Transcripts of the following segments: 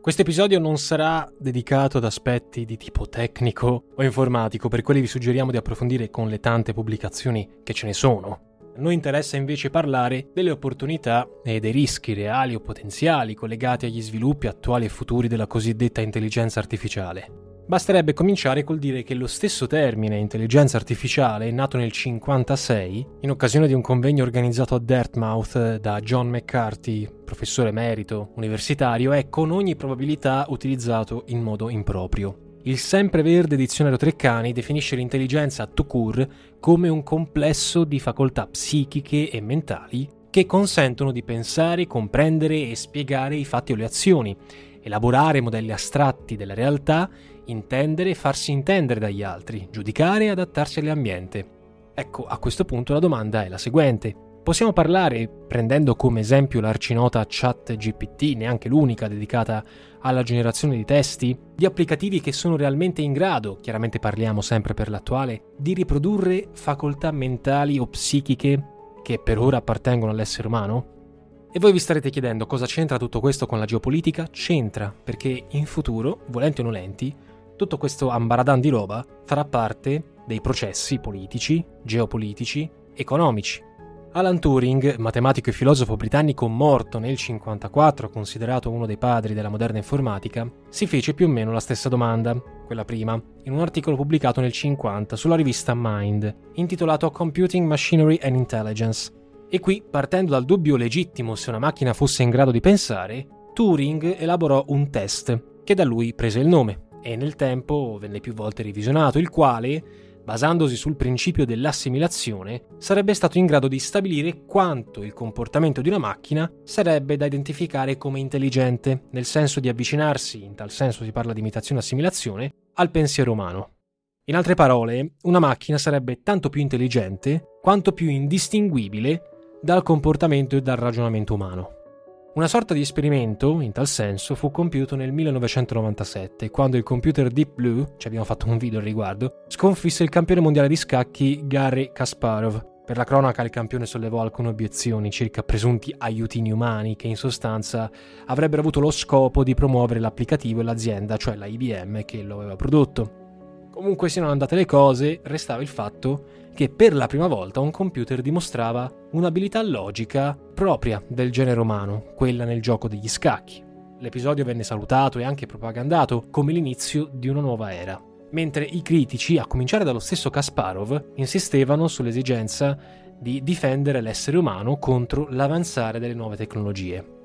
Questo episodio non sarà dedicato ad aspetti di tipo tecnico o informatico, per quelli vi suggeriamo di approfondire con le tante pubblicazioni che ce ne sono. A noi interessa invece parlare delle opportunità e dei rischi reali o potenziali collegati agli sviluppi attuali e futuri della cosiddetta intelligenza artificiale. Basterebbe cominciare col dire che lo stesso termine intelligenza artificiale nato nel 1956 in occasione di un convegno organizzato a Dartmouth da John McCarthy, professore emerito universitario, è con ogni probabilità utilizzato in modo improprio. Il sempreverde dizionario Treccani definisce l'intelligenza tout court come un complesso di facoltà psichiche e mentali che consentono di pensare, comprendere e spiegare i fatti o le azioni, elaborare modelli astratti della realtà intendere e farsi intendere dagli altri, giudicare e adattarsi all'ambiente. Ecco, a questo punto la domanda è la seguente. Possiamo parlare, prendendo come esempio l'arcinota ChatGPT, neanche l'unica dedicata alla generazione di testi, di applicativi che sono realmente in grado, chiaramente parliamo sempre per l'attuale, di riprodurre facoltà mentali o psichiche che per ora appartengono all'essere umano? E voi vi starete chiedendo cosa c'entra tutto questo con la geopolitica? C'entra, perché in futuro, volenti o nolenti, tutto questo ambaradan di roba farà parte dei processi politici, geopolitici, economici. Alan Turing, matematico e filosofo britannico morto nel 1954, considerato uno dei padri della moderna informatica, si fece più o meno la stessa domanda, quella prima, in un articolo pubblicato nel 1950 sulla rivista Mind, intitolato Computing Machinery and Intelligence. E qui, partendo dal dubbio legittimo se una macchina fosse in grado di pensare, Turing elaborò un test che da lui prese il nome, e nel tempo venne più volte revisionato, il quale, basandosi sul principio dell'assimilazione, sarebbe stato in grado di stabilire quanto il comportamento di una macchina sarebbe da identificare come intelligente, nel senso di avvicinarsi, in tal senso si parla di imitazione-assimilazione, al pensiero umano. In altre parole, una macchina sarebbe tanto più intelligente quanto più indistinguibile dal comportamento e dal ragionamento umano. Una sorta di esperimento, in tal senso, fu compiuto nel 1997, quando il computer Deep Blue, ci abbiamo fatto un video al riguardo, sconfisse il campione mondiale di scacchi Garry Kasparov. Per la cronaca il campione sollevò alcune obiezioni circa presunti aiutini umani che in sostanza avrebbero avuto lo scopo di promuovere l'applicativo e l'azienda, cioè la IBM, che lo aveva prodotto. Comunque siano andate le cose, restava il fatto che per la prima volta un computer dimostrava un'abilità logica propria del genere umano, quella nel gioco degli scacchi. L'episodio venne salutato e anche propagandato come l'inizio di una nuova era, mentre i critici, a cominciare dallo stesso Kasparov, insistevano sull'esigenza di difendere l'essere umano contro l'avanzare delle nuove tecnologie.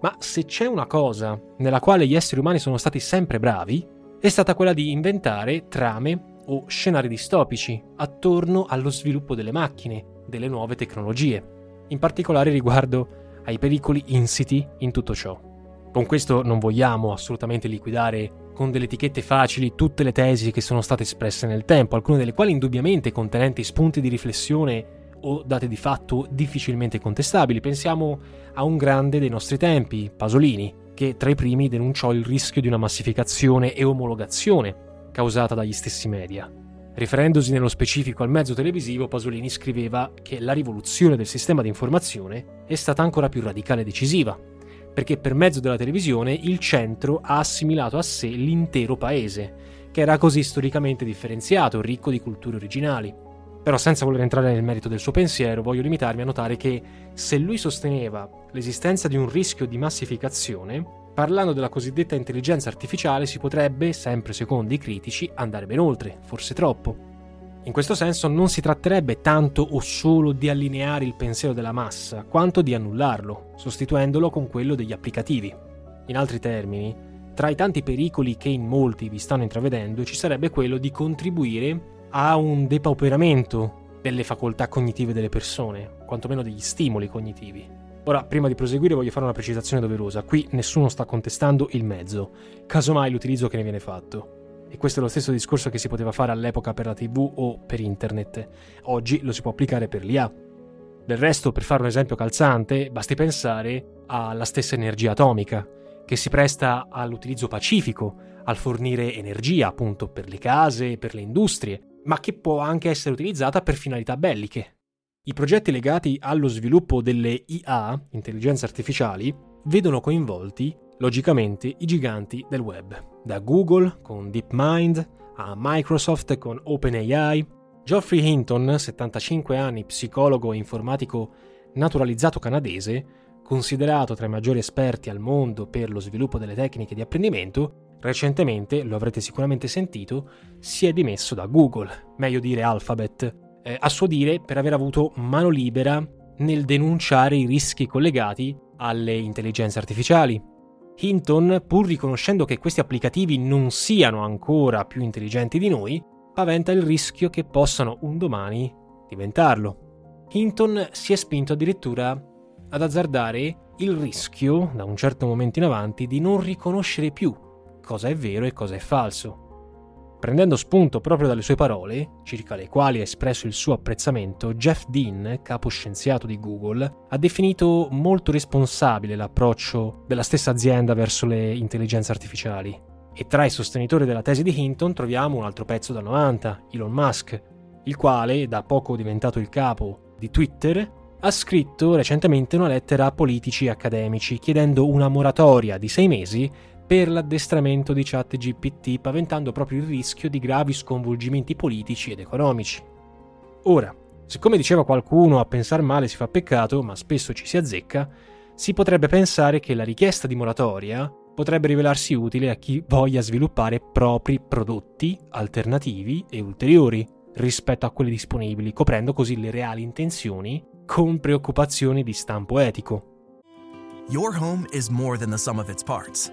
Ma se c'è una cosa nella quale gli esseri umani sono stati sempre bravi, è stata quella di inventare trame o scenari distopici attorno allo sviluppo delle macchine, delle nuove tecnologie, in particolare riguardo ai pericoli insiti in tutto ciò. Con questo non vogliamo assolutamente liquidare con delle etichette facili tutte le tesi che sono state espresse nel tempo, alcune delle quali indubbiamente contenenti spunti di riflessione o date di fatto difficilmente contestabili. Pensiamo a un grande dei nostri tempi, Pasolini, che tra i primi denunciò il rischio di una massificazione e omologazione causata dagli stessi media. Riferendosi nello specifico al mezzo televisivo, Pasolini scriveva che la rivoluzione del sistema di informazione è stata ancora più radicale e decisiva, perché per mezzo della televisione il centro ha assimilato a sé l'intero paese, che era così storicamente differenziato, ricco di culture originali. Però senza voler entrare nel merito del suo pensiero, voglio limitarmi a notare che se lui sosteneva l'esistenza di un rischio di massificazione, parlando della cosiddetta intelligenza artificiale si potrebbe, sempre secondo i critici, andare ben oltre, forse troppo. In questo senso non si tratterebbe tanto o solo di allineare il pensiero della massa, quanto di annullarlo, sostituendolo con quello degli applicativi. In altri termini, tra i tanti pericoli che in molti vi stanno intravedendo ci sarebbe quello di contribuire a un depauperamento delle facoltà cognitive delle persone, quantomeno degli stimoli cognitivi. Ora, prima di proseguire voglio fare una precisazione doverosa. Qui nessuno sta contestando il mezzo, casomai l'utilizzo che ne viene fatto. E questo è lo stesso discorso che si poteva fare all'epoca per la TV o per internet. Oggi lo si può applicare per l'IA. Del resto, per fare un esempio calzante, basti pensare alla stessa energia atomica, che si presta all'utilizzo pacifico, al fornire energia appunto per le case, per le industrie, ma che può anche essere utilizzata per finalità belliche. I progetti legati allo sviluppo delle IA, intelligenze artificiali, vedono coinvolti logicamente i giganti del web, da Google con DeepMind a Microsoft con OpenAI. Geoffrey Hinton, 75 anni, psicologo e informatico naturalizzato canadese, considerato tra i maggiori esperti al mondo per lo sviluppo delle tecniche di apprendimento, recentemente, lo avrete sicuramente sentito, si è dimesso da Google, meglio dire Alphabet, eh, a suo dire per aver avuto mano libera nel denunciare i rischi collegati alle intelligenze artificiali, Hinton, pur riconoscendo che questi applicativi non siano ancora più intelligenti di noi, paventa il rischio che possano un domani diventarlo. Hinton si è spinto addirittura ad azzardare il rischio, da un certo momento in avanti, di non riconoscere più cosa è vero e cosa è falso. Prendendo spunto proprio dalle sue parole, circa le quali ha espresso il suo apprezzamento, Jeff Dean, capo scienziato di Google, ha definito molto responsabile l'approccio della stessa azienda verso le intelligenze artificiali. E tra i sostenitori della tesi di Hinton troviamo un altro pezzo da 90, Elon Musk, il quale, da poco diventato il capo di Twitter, ha scritto recentemente una lettera a politici e accademici chiedendo una moratoria di sei mesi per l'addestramento di chat GPT, paventando proprio il rischio di gravi sconvolgimenti politici ed economici. Ora, siccome diceva qualcuno a pensare male si fa peccato, ma spesso ci si azzecca, si potrebbe pensare che la richiesta di moratoria potrebbe rivelarsi utile a chi voglia sviluppare propri prodotti alternativi e ulteriori rispetto a quelli disponibili, coprendo così le reali intenzioni con preoccupazioni di stampo etico. Your home is more than the sum of its parts.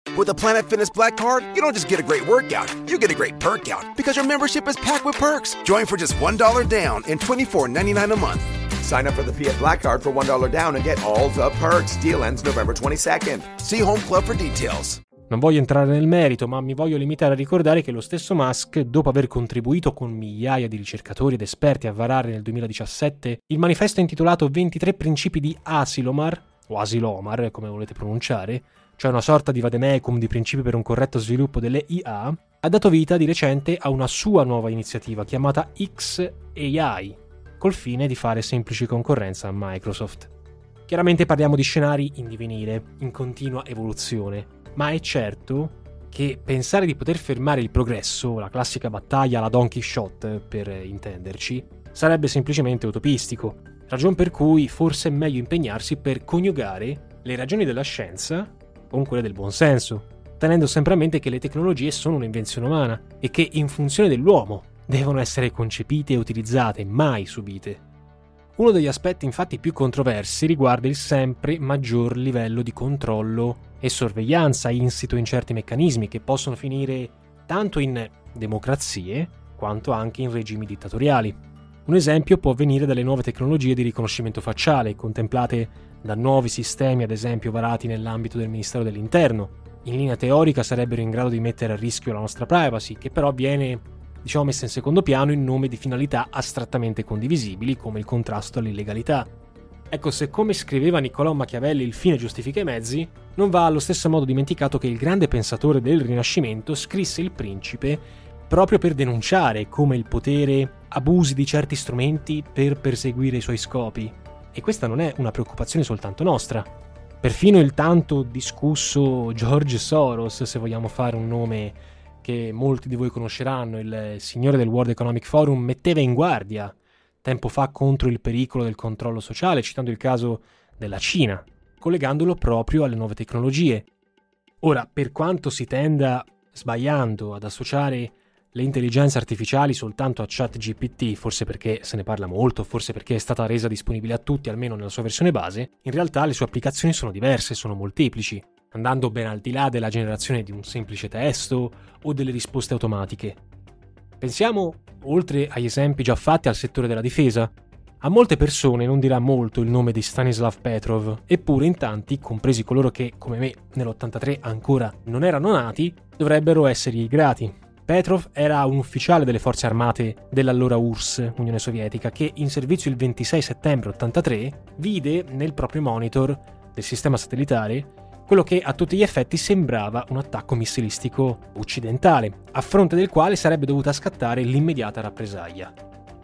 With the Planet Fitness Black Card, you don't just get a great workout, you get a great perk out because your membership is packed with perks. Join for just $1 down and $24.99 a month. Sign up for the PF Black Card for $1 down and get all the perks. Deal ends November 22nd. See Home Club for details. Non voglio entrare nel merito, ma mi voglio limitare a ricordare che lo stesso Musk, dopo aver contribuito con migliaia di ricercatori ed esperti a varare nel 2017 il manifesto intitolato 23 principi di Asilomar, o Asilomar, come volete pronunciare, cioè una sorta di vademecum di principi per un corretto sviluppo delle IA, ha dato vita di recente a una sua nuova iniziativa chiamata XAI, col fine di fare semplice concorrenza a Microsoft. Chiaramente parliamo di scenari in divenire, in continua evoluzione, ma è certo che pensare di poter fermare il progresso, la classica battaglia alla Don Quixote per intenderci, sarebbe semplicemente utopistico, ragion per cui forse è meglio impegnarsi per coniugare le ragioni della scienza con quelle del buonsenso, tenendo sempre a mente che le tecnologie sono un'invenzione umana e che in funzione dell'uomo devono essere concepite e utilizzate, mai subite. Uno degli aspetti infatti più controversi riguarda il sempre maggior livello di controllo e sorveglianza insito in certi meccanismi che possono finire tanto in democrazie quanto anche in regimi dittatoriali. Un esempio può venire dalle nuove tecnologie di riconoscimento facciale, contemplate da nuovi sistemi ad esempio varati nell'ambito del Ministero dell'Interno. In linea teorica sarebbero in grado di mettere a rischio la nostra privacy, che però viene diciamo messa in secondo piano in nome di finalità astrattamente condivisibili come il contrasto all'illegalità. Ecco, se come scriveva Niccolò Machiavelli il fine giustifica i mezzi, non va allo stesso modo dimenticato che il grande pensatore del Rinascimento scrisse il principe proprio per denunciare come il potere abusi di certi strumenti per perseguire i suoi scopi. E questa non è una preoccupazione soltanto nostra. Perfino il tanto discusso George Soros, se vogliamo fare un nome che molti di voi conosceranno, il signore del World Economic Forum, metteva in guardia tempo fa contro il pericolo del controllo sociale, citando il caso della Cina, collegandolo proprio alle nuove tecnologie. Ora, per quanto si tenda, sbagliando, ad associare le intelligenze artificiali soltanto a ChatGPT, forse perché se ne parla molto, forse perché è stata resa disponibile a tutti, almeno nella sua versione base, in realtà le sue applicazioni sono diverse, sono molteplici, andando ben al di là della generazione di un semplice testo o delle risposte automatiche. Pensiamo, oltre agli esempi già fatti, al settore della difesa. A molte persone non dirà molto il nome di Stanislav Petrov, eppure in tanti, compresi coloro che, come me, nell'83 ancora non erano nati, dovrebbero essergli grati. Petrov era un ufficiale delle forze armate dell'allora URSS, Unione Sovietica, che in servizio il 26 settembre 83 vide nel proprio monitor del sistema satellitare quello che a tutti gli effetti sembrava un attacco missilistico occidentale, a fronte del quale sarebbe dovuta scattare l'immediata rappresaglia.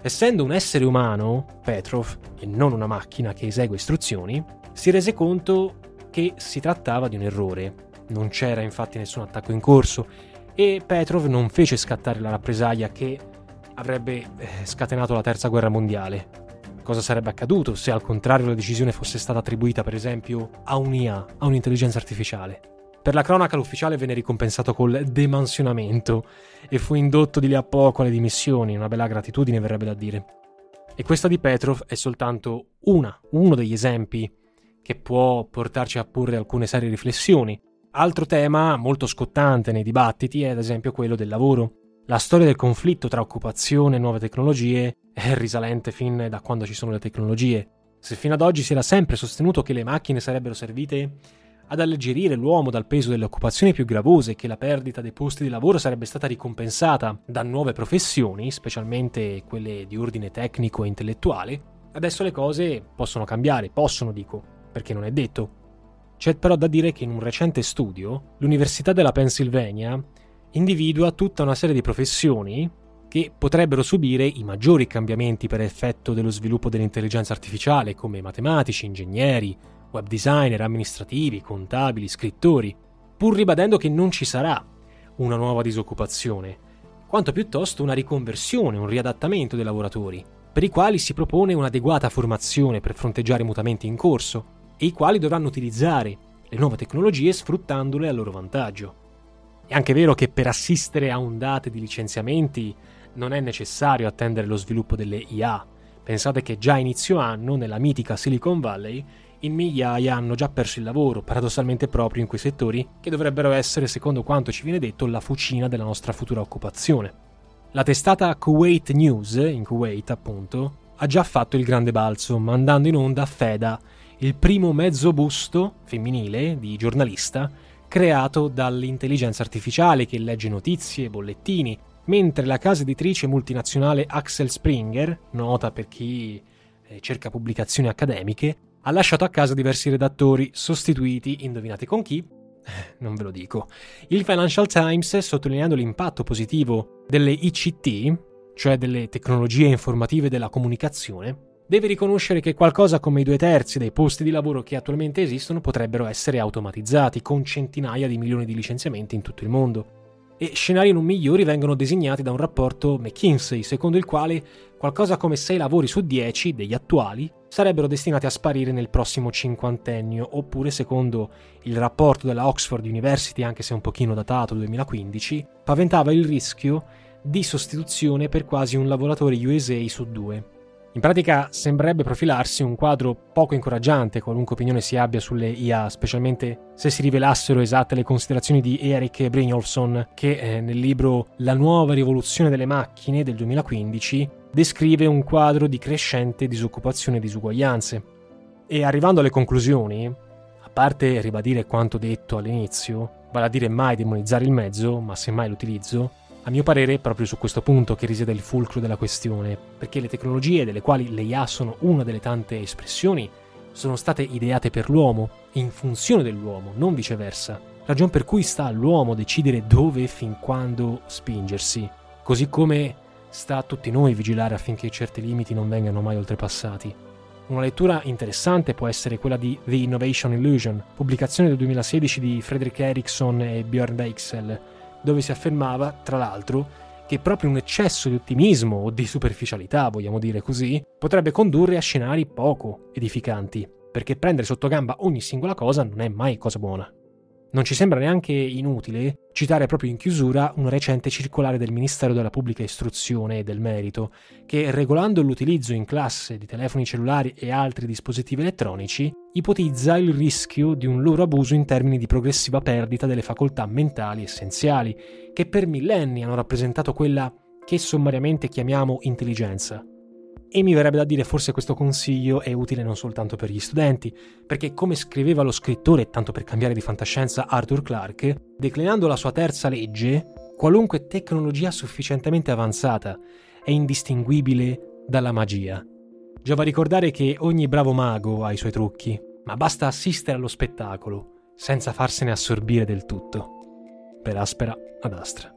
Essendo un essere umano, Petrov, e non una macchina che esegue istruzioni, si rese conto che si trattava di un errore. Non c'era infatti nessun attacco in corso e Petrov non fece scattare la rappresaglia che avrebbe eh, scatenato la terza guerra mondiale cosa sarebbe accaduto se al contrario la decisione fosse stata attribuita per esempio a un'IA, a un'intelligenza artificiale. Per la cronaca l'ufficiale venne ricompensato col demansionamento e fu indotto di lì a poco alle dimissioni, una bella gratitudine verrebbe da dire. E questa di Petrov è soltanto una, uno degli esempi che può portarci a porre alcune serie riflessioni. Altro tema molto scottante nei dibattiti è ad esempio quello del lavoro. La storia del conflitto tra occupazione e nuove tecnologie è risalente fin da quando ci sono le tecnologie. Se fino ad oggi si era sempre sostenuto che le macchine sarebbero servite ad alleggerire l'uomo dal peso delle occupazioni più gravose e che la perdita dei posti di lavoro sarebbe stata ricompensata da nuove professioni, specialmente quelle di ordine tecnico e intellettuale, adesso le cose possono cambiare, possono dico, perché non è detto. C'è però da dire che in un recente studio l'Università della Pennsylvania individua tutta una serie di professioni che potrebbero subire i maggiori cambiamenti per effetto dello sviluppo dell'intelligenza artificiale, come matematici, ingegneri, web designer, amministrativi, contabili, scrittori, pur ribadendo che non ci sarà una nuova disoccupazione, quanto piuttosto una riconversione, un riadattamento dei lavoratori, per i quali si propone un'adeguata formazione per fronteggiare i mutamenti in corso e i quali dovranno utilizzare le nuove tecnologie sfruttandole a loro vantaggio. È anche vero che per assistere a ondate di licenziamenti non è necessario attendere lo sviluppo delle IA. Pensate che già a inizio anno, nella mitica Silicon Valley, in migliaia hanno già perso il lavoro, paradossalmente proprio in quei settori che dovrebbero essere, secondo quanto ci viene detto, la fucina della nostra futura occupazione. La testata Kuwait News, in Kuwait appunto, ha già fatto il grande balzo, mandando in onda Feda, il primo mezzo busto femminile di giornalista creato dall'intelligenza artificiale che legge notizie, bollettini, mentre la casa editrice multinazionale Axel Springer, nota per chi eh, cerca pubblicazioni accademiche, ha lasciato a casa diversi redattori, sostituiti, indovinate con chi? Eh, non ve lo dico. Il Financial Times, sottolineando l'impatto positivo delle ICT, cioè delle tecnologie informative della comunicazione, deve riconoscere che qualcosa come i due terzi dei posti di lavoro che attualmente esistono potrebbero essere automatizzati, con centinaia di milioni di licenziamenti in tutto il mondo. E scenari non migliori vengono designati da un rapporto McKinsey, secondo il quale qualcosa come 6 lavori su 10 degli attuali sarebbero destinati a sparire nel prossimo cinquantennio, oppure secondo il rapporto della Oxford University, anche se un pochino datato 2015, paventava il rischio di sostituzione per quasi un lavoratore USA su due. In pratica sembrerebbe profilarsi un quadro poco incoraggiante, qualunque opinione si abbia sulle IA, specialmente se si rivelassero esatte le considerazioni di Eric Brynjolfsson, che eh, nel libro La nuova rivoluzione delle macchine del 2015 descrive un quadro di crescente disoccupazione e disuguaglianze. E arrivando alle conclusioni, a parte ribadire quanto detto all'inizio, vale a dire mai demonizzare il mezzo, ma semmai l'utilizzo, a mio parere è proprio su questo punto che risiede il fulcro della questione, perché le tecnologie delle quali le IA sono una delle tante espressioni sono state ideate per l'uomo, in funzione dell'uomo, non viceversa, ragion per cui sta all'uomo decidere dove e fin quando spingersi, così come sta a tutti noi vigilare affinché certi limiti non vengano mai oltrepassati. Una lettura interessante può essere quella di The Innovation Illusion, pubblicazione del 2016 di Frederick Erickson e Björn Deixel, dove si affermava, tra l'altro, che proprio un eccesso di ottimismo o di superficialità, vogliamo dire così, potrebbe condurre a scenari poco edificanti, perché prendere sotto gamba ogni singola cosa non è mai cosa buona. Non ci sembra neanche inutile citare proprio in chiusura una recente circolare del Ministero della Pubblica Istruzione e del Merito, che regolando l'utilizzo in classe di telefoni cellulari e altri dispositivi elettronici, ipotizza il rischio di un loro abuso in termini di progressiva perdita delle facoltà mentali essenziali, che per millenni hanno rappresentato quella che sommariamente chiamiamo intelligenza. E mi verrebbe da dire forse questo consiglio è utile non soltanto per gli studenti, perché come scriveva lo scrittore, tanto per cambiare di fantascienza, Arthur Clarke, declinando la sua terza legge, qualunque tecnologia sufficientemente avanzata è indistinguibile dalla magia. Giova ricordare che ogni bravo mago ha i suoi trucchi, ma basta assistere allo spettacolo, senza farsene assorbire del tutto. Per aspera ad astra.